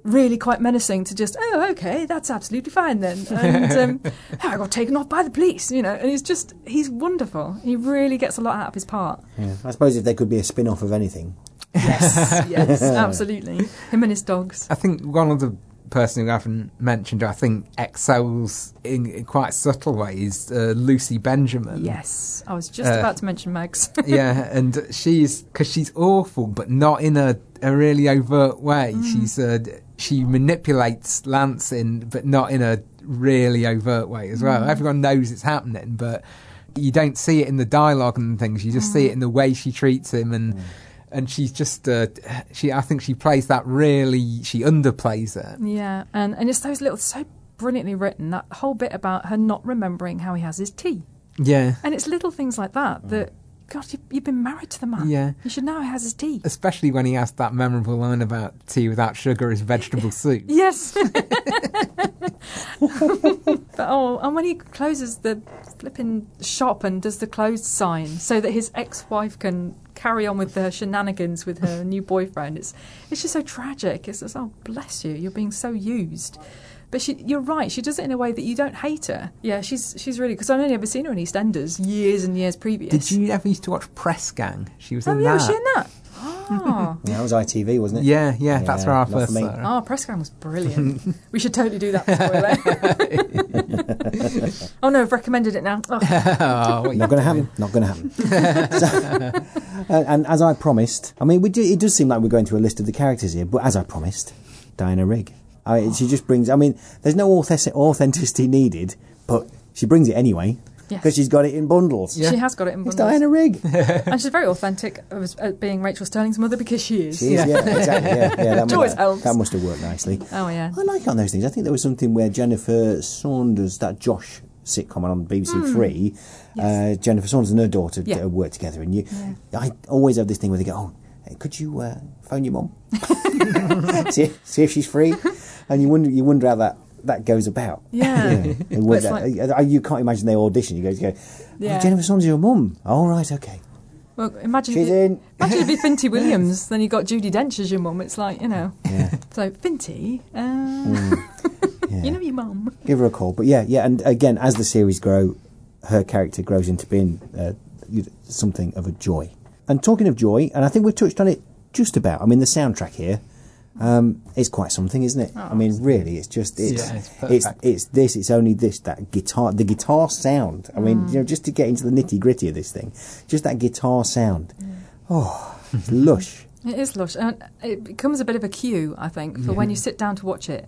really quite menacing to just oh okay that's absolutely fine then and um, "Oh, I got taken off by the police you know and he's just he's wonderful he really gets a lot out of his part Yeah. I suppose if there could be a spin off of anything. yes yes absolutely him and his dogs I think one of the person who I haven't mentioned, I think excels in, in quite subtle ways, uh, Lucy Benjamin. yes I was just Uh, about to mention Megs yeah, and she's because she's awful, but not in a, a really overt way. Mm. She's uh, she manipulates Lance in, but not in a really overt way as well. Mm. Everyone knows it's happening, but you don't see it in the dialogue and things. You just see it Mm. in the way she treats him and. And she's just, uh, she. I think she plays that really. She underplays it. Yeah, and and it's those little so brilliantly written that whole bit about her not remembering how he has his tea, Yeah, and it's little things like that that God, you, you've been married to the man. Yeah. you should know how he has his tea. especially when he has that memorable line about tea without sugar is vegetable soup. Yes. but, oh, and when he closes the flipping shop and does the closed sign so that his ex-wife can carry on with her shenanigans with her new boyfriend, it's it's just so tragic. It's just oh bless you, you're being so used. But she, you're right. She does it in a way that you don't hate her. Yeah, she's she's really because I've only ever seen her in EastEnders years and years previous. Did you ever used to watch Press Gang? She was Oh in yeah, that. was she in that? Oh. Yeah, that was ITV, wasn't it? Yeah, yeah, that's where I not for first me. saw her. Oh, press gang was brilliant. we should totally do that. Spoiler. oh no, I've recommended it now. Oh. oh not going to happen. Not going to happen. So- and, and as I promised, I mean, we do, it does seem like we're going through a list of the characters here, but as I promised, Diana Rigg. I mean, she just brings. I mean, there's no authentic- authenticity needed, but she brings it anyway Yes. because she's got it in bundles. She has got it in bundles. It's bundles. Diana Rigg. and she's very authentic as uh, being Rachael Stirling's mother because she is. She is, yeah, exactly. Yeah, yeah, that, Which always that, helps. that must have worked nicely. Oh yeah. I like on those things. I think there was something where Jennifer Saunders, that Josh sitcom on BBC Hmm. Three, uh, Jennifer Saunders and her daughter Yeah. uh, work together, and you, I always have this thing where they go, "Oh, could you uh, phone your mum, see, see if she's free?" And you wonder, you wonder how that. That goes about. Yeah. You, But know, it's uh, you can't imagine they audition. You go, you go Yeah. oh, Jennifer Saunders, your mum. All right, okay. Well, imagine She's if you, in. imagine if you Finty Williams, then you got Judi Dench as your mum. It's like you know. Yeah. So Finty, uh, Mm. you know your mum. give her a call. But yeah, yeah, and again, as the series grow, her character grows into being uh, something of a joy. And talking of joy, and I think we've touched on it just about. I mean, the soundtrack here um, is quite something, isn't it? Oh, I mean, really, it's just it's Yeah, it's it's, it's this, it's only this that guitar, the guitar sound. I mean, you know, mm. just to get into the nitty gritty of this thing, just that guitar sound. Oh, it's lush. It is lush, and it becomes a bit of a cue, I think, for when you sit down to watch it,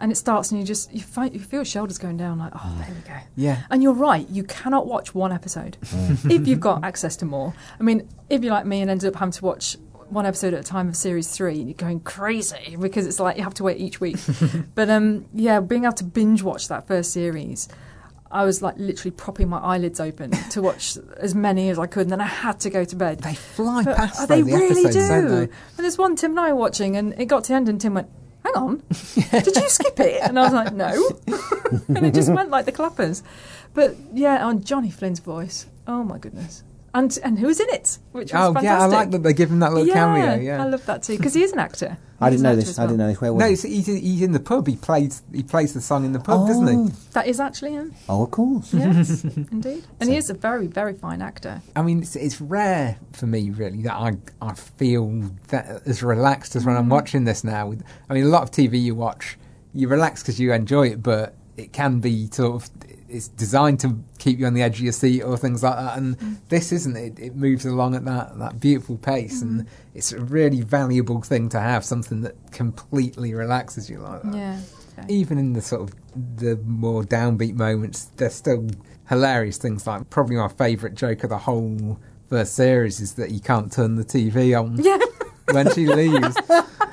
and it starts, and you just you find you feel your shoulders going down, like oh, mm. there we go. Yeah. And you're right, you cannot watch one episode mm. if you've got access to more. I mean, if you're like me and ended up having to watch one episode at a time of series three, you're going crazy because it's like you have to wait each week. but um, yeah, being able to binge watch that first series. I was like literally propping my eyelids open to watch as many as I could, and then I had to go to bed. They fly oh, past They the really episodes, do. they? And there's one Tim and I were watching, and it got to the end, and Tim went, "Hang on, did you skip it?" And I was like, "No," and it just went like the clappers. But yeah, on Johnny Flynn's voice, oh my goodness, and and who was in it? Which was Oh fantastic. yeah, I like that they give him that little yeah, cameo. Yeah, I love that too because he is an actor. I He's didn't an know actor this. as I didn't know this. Where was no, it? he's, he's, he's in the pub. He plays he plays the song in the pub, doesn't he? That is actually him. Oh, of course. Yes, indeed. And he is a very, very fine actor. I mean, it's, it's rare for me, really, that I I feel that as relaxed as when I'm Mm. watching this now. With, I mean, a lot of TV you watch, you relax because you enjoy it, but it can be sort of it's designed to keep you on the edge of your seat or things like that. And Mm. this isn't. It, it moves along at that that beautiful pace, Mm. and it's a really valuable thing to have something that completely relaxes you like that. Yeah. Even in the sort of the more downbeat moments, there's still hilarious things. Like probably my favourite joke of the whole first series is that you can't turn the TV on Yeah. when she leaves.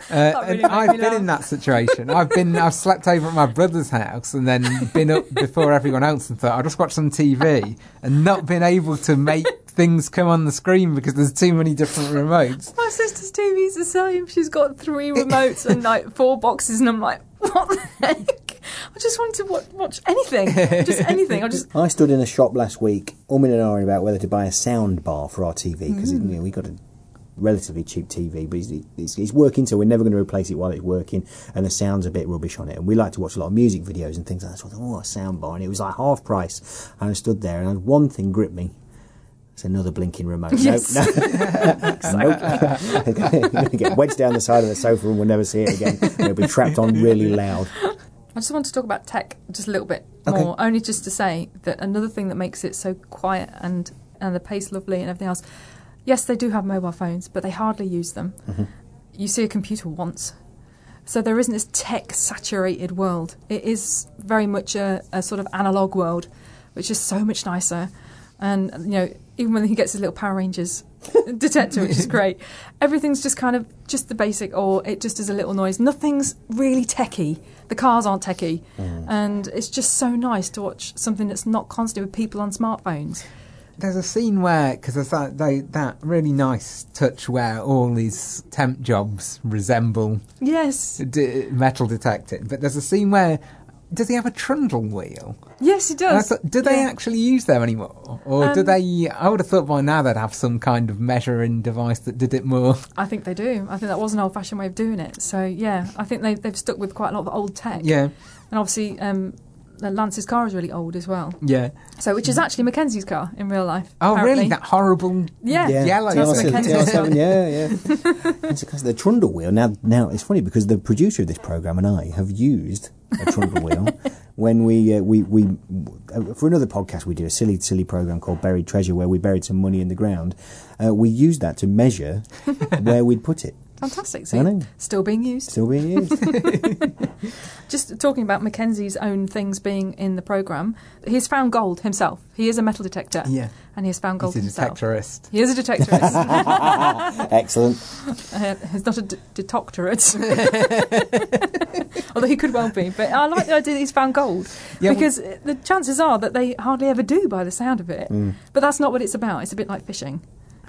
Uh, That really and I've me been in that situation. I've been, I've slept over at my brother's house and then been up before everyone else and thought I'll just watch some TV and not been able to make things come on the screen because there's too many different remotes. My sister's TV's the same. She's got three remotes and like four boxes, and I'm like, what the heck? I just wanted to watch, watch anything, just anything. I just I stood in a shop last week, umming and ahhing about whether to buy a sound bar for our TV because Mm. you know, we got a relatively cheap TV, but it's, it's, it's working, so we're never going to replace it while it's working, and the sound's a bit rubbish on it. And we like to watch a lot of music videos and things like that. So I thought, oh, a sound bar, and it was like half price. And I stood there, and one thing gripped me. It's another blinking remote. Yes. Nope, no. nope. You're going to get wedged down the side of the sofa and we'll never see it again. It'll be trapped on really loud. I just want to talk about tech just a little bit Okay. more, only just to say that another thing that makes it so quiet and and the pace lovely and everything else. Yes, they do have mobile phones, but they hardly use them. Mm-hmm. You see a computer once. So there isn't this tech saturated world. It is very much a, a sort of analog world, which is so much nicer. And you know, even when he gets his little Power Rangers detector, which is great, everything's just kind of just the basic, or it just is a little noise. Nothing's really techie. The cars aren't techie, mm. and it's just so nice to watch something that's not constant with people on smartphones. There's a scene where, because there's that, they, that really nice touch where all these temp jobs resemble Yes, d- metal detecting, but there's a scene where does he have a trundle wheel? yes, he does. thought, do they Yeah. actually use them anymore, or do Um, they? I would have thought by now they'd have some kind of measuring device that did it more. I think they do. I think that was an old-fashioned way of doing it. So yeah, I think they, they've stuck with quite a lot of old tech. Yeah, and obviously um, Lance's car is really old as well. yeah. So which is actually Mackenzie's car in real life. Oh, apparently. really? That horrible Yeah. yellow That's thing. Mackenzie's TR7, yeah, yeah. It's because the trundle wheel. Now, now it's funny because the producer of this program and I have used a trundle wheel when we uh, we we uh, for another podcast we did a silly silly program called Buried Treasure where we buried some money in the ground. Uh, we used that to measure where we'd put it. Fantastic. So still being used. Still being used. Just talking about Mackenzie's own things being in the program, he's found gold himself. He is a metal detector. Yeah. And he has found gold He's a himself. detectorist. He is a detectorist. Excellent. uh, he's not a d- detectorate. Although he could well be. But I like the idea that he's found gold. Yeah, because the chances are that they hardly ever do by the sound of it. Mm. But that's not what it's about. It's a bit like fishing.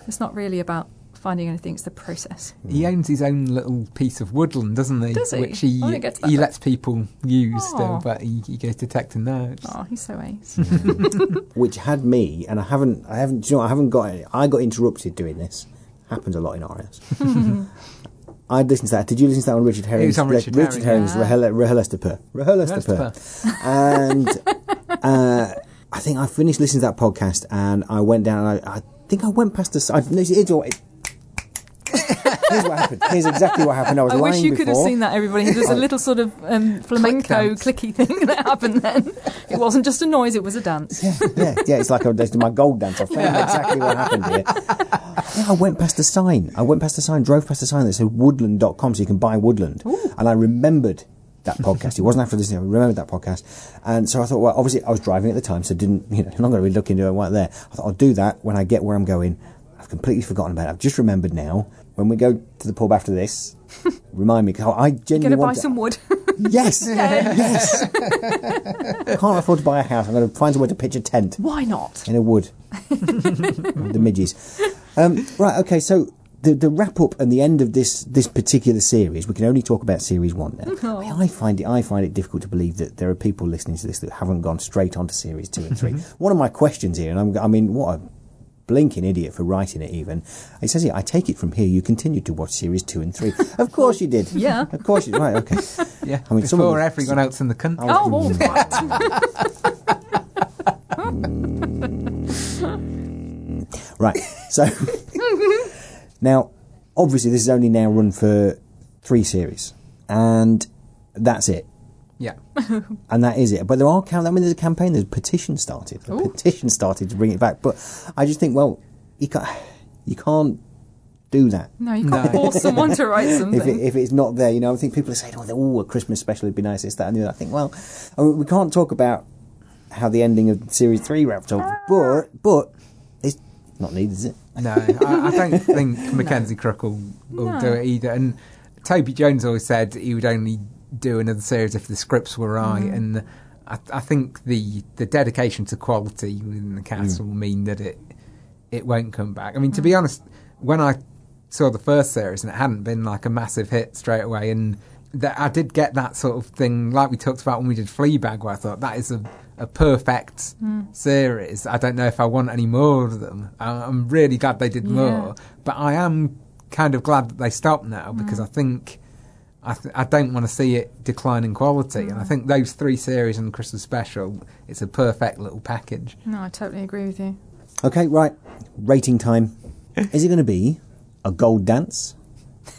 It's not really about finding anything, it's the process. He owns his own little piece of woodland, doesn't he? Does he? Which he I didn't get to that he bit. lets people use still, but he, he goes detecting those. Oh, he's so ace. which had me, and I haven't, I haven't, you know, I haven't got, I got interrupted doing this. Happens a lot in RS. I'd listened to that. Did you listen to that on Richard Herring's? was on Richard Richard Herring, Herring's yeah. Rahel- RHLSTP. RHLSTP. and uh, I think I finished listening to that podcast, and I went down. And I, I think I went past the side. No, it's, it's it- Here's what happened. Here's exactly what happened. I was I wish lying you could have seen that, everybody. There's a little sort of um, flamenco clicky thing that happened then. It wasn't just a noise, it was a dance. yeah, yeah, yeah it's like I was my gold dance. I found exactly what happened here. Yeah, I went past the sign. I went past the sign, drove past the sign that said woodland.com so you can buy woodland. And I remembered that podcast. It wasn't after this, I remembered that podcast. And so I thought, well, obviously I was driving at the time, so didn't, you know, I'm not going to be looking to it right there. I thought, I'll do that when I get where I'm going. I've completely forgotten about it. I've just remembered now. When we go to the pub after this, remind me, because I genuinely going to buy some wood. Yes, yes. Can't afford to buy a house. I'm going to find somewhere to pitch a tent Why not? in a wood. the midges. Um, right, okay, so the, the wrap up and the end of this this particular series, we can only talk about series one now. Oh. I, I find it I find it difficult to believe that there are people listening to this that haven't gone straight on to series two and three. One of my questions here, and I'm, I mean, what a blinking idiot for writing it even. It says here, I take it from here you continued to watch series two and three. of course you did. Yeah. Of course you did. Right, okay. Yeah, I mean, before everyone else in the country. Oh, oh hmm. all right. Hmm. Right. So now, obviously, this is only now run for three series, and that's it. Yeah. And that is it. But there are, I mean, there's a campaign. There's a petition started. A petition started to bring it back. But I just think, well, you can't, you can't do that. No, you can't No. force someone to write If, something. it, if it's not there, you know, I think people are saying, "Oh, oh, a Christmas special would be nice." This, that, and the other. I think, well, I mean, we can't talk about how the ending of series three wrapped up, but but it's not needed, is it? No, I, I don't think Mackenzie Crook will, will No. do it either. And Toby Jones always said he would only do another series if the scripts were right, Mm. and I, I think the the dedication to quality within the cast will mean that it it won't come back. I mean, to be honest, when I saw the first series and it hadn't been like a massive hit straight away, and that I did get that sort of thing, like we talked about when we did Fleabag, where I thought that is a a perfect Mm. series. I don't know if I want any more of them. I- I'm really glad they did Yeah. more, but I am kind of glad that they stopped now because Mm. I think I, th- I don't want to see it decline in quality. And I think those three series and Christmas special, it's a perfect little package. No, I totally agree with you. Okay, right. Rating time. Is it going to be a gold dance?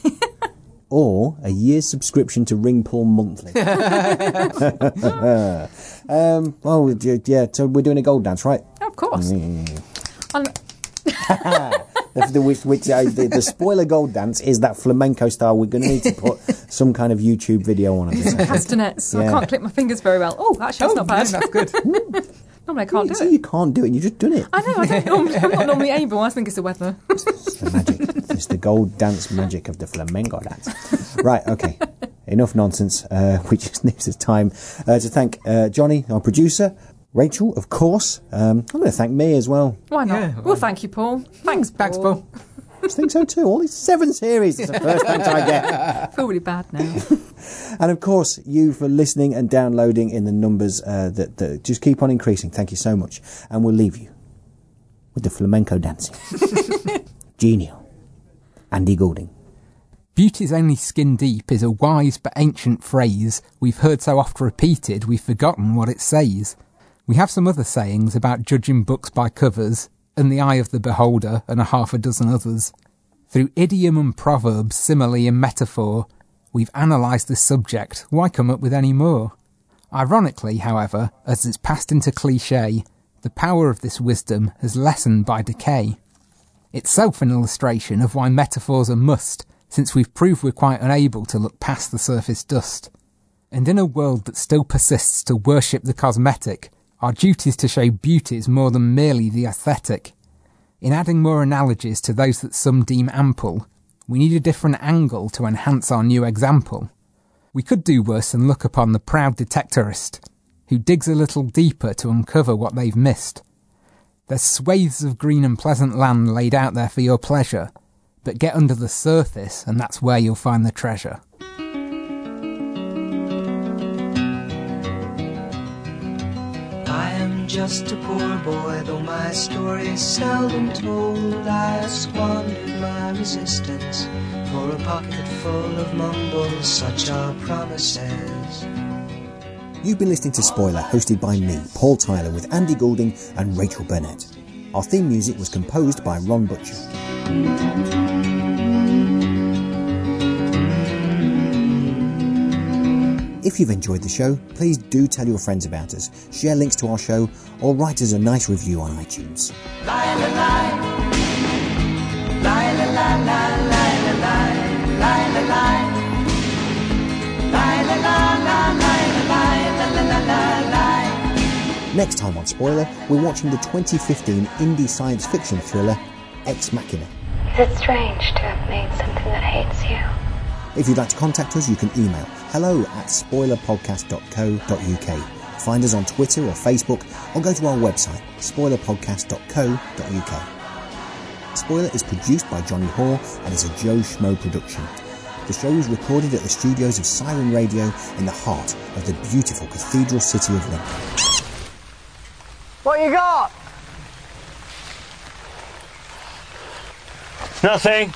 or a year's subscription to Ring Porn Monthly? um, well, yeah, so we're doing a gold dance, right? Of course. Mm. And the, the, which, which, uh, the, the spoiler gold dance is that flamenco style. We're going to need to put some kind of YouTube video on it. this. I think. castanets. I can't click my fingers very well. Oh, actually, that's not bad. that's good. Normally, I can't do So it. you can't do it. You just done it. I know. I don't normally, I'm not normally able. I think it's the weather. It's the gold dance magic of the flamenco dance. right, okay. Enough nonsense. Uh, we just need this time uh, to thank uh, Johnny, our producer, Rachel, of course. Um, I'm going to thank me as well. Why not? well, thank you, Paul. Thanks, Paul. Thanks, Paul. I think so too. All these seven series. It's the first thanks I get. I feel really bad now. And of course, you for listening and downloading in the numbers uh, that, that just keep on increasing. Thank you so much. And we'll leave you with the flamenco dancing. Genial. Andy Goulding. Beauty's only skin deep is a wise but ancient phrase we've heard so oft repeated we've forgotten what it says. We have some other sayings about judging books by covers, and the eye of the beholder, and a half a dozen others. Through idiom and proverb, simile and metaphor, we've analysed this subject, why come up with any more? Ironically, however, as it's passed into cliche, the power of this wisdom has lessened by decay. Itself an illustration of why metaphors are must, since we've proved we're quite unable to look past the surface dust. And in a world that still persists to worship the cosmetic, our duty is to show beauties more than merely the aesthetic. In adding more analogies to those that some deem ample, we need a different angle to enhance our new example. We could do worse than look upon the proud detectorist, who digs a little deeper to uncover what they've missed. There's swathes of green and pleasant land laid out there for your pleasure, but get under the surface and that's where you'll find the treasure. Just a poor boy, though my story's seldom told. I squandered my resistance for a pocket full of mumbles, such are promises. You've been listening to Spoiler, hosted by me, Paul Tyler, with Andy Goulding and Rachel Burnett. Our theme music was composed by Ron Butcher. If you've enjoyed the show, please do tell your friends about us, share links to our show, or write us a nice review on iTunes. Next time on Spoiler, we're watching the 2015 indie science fiction thriller Ex Machina. Is it strange to have made something that hates you? If you'd like to contact us, you can email hello at spoilerpodcast.co.uk. Find us on Twitter or Facebook, or go to our website, spoilerpodcast.co.uk. Spoiler is produced by Johnny Hoare and is a Joe Schmo production. The show was recorded at the studios of Siren Radio in the heart of the beautiful cathedral city of Lincoln. What you got? Nothing.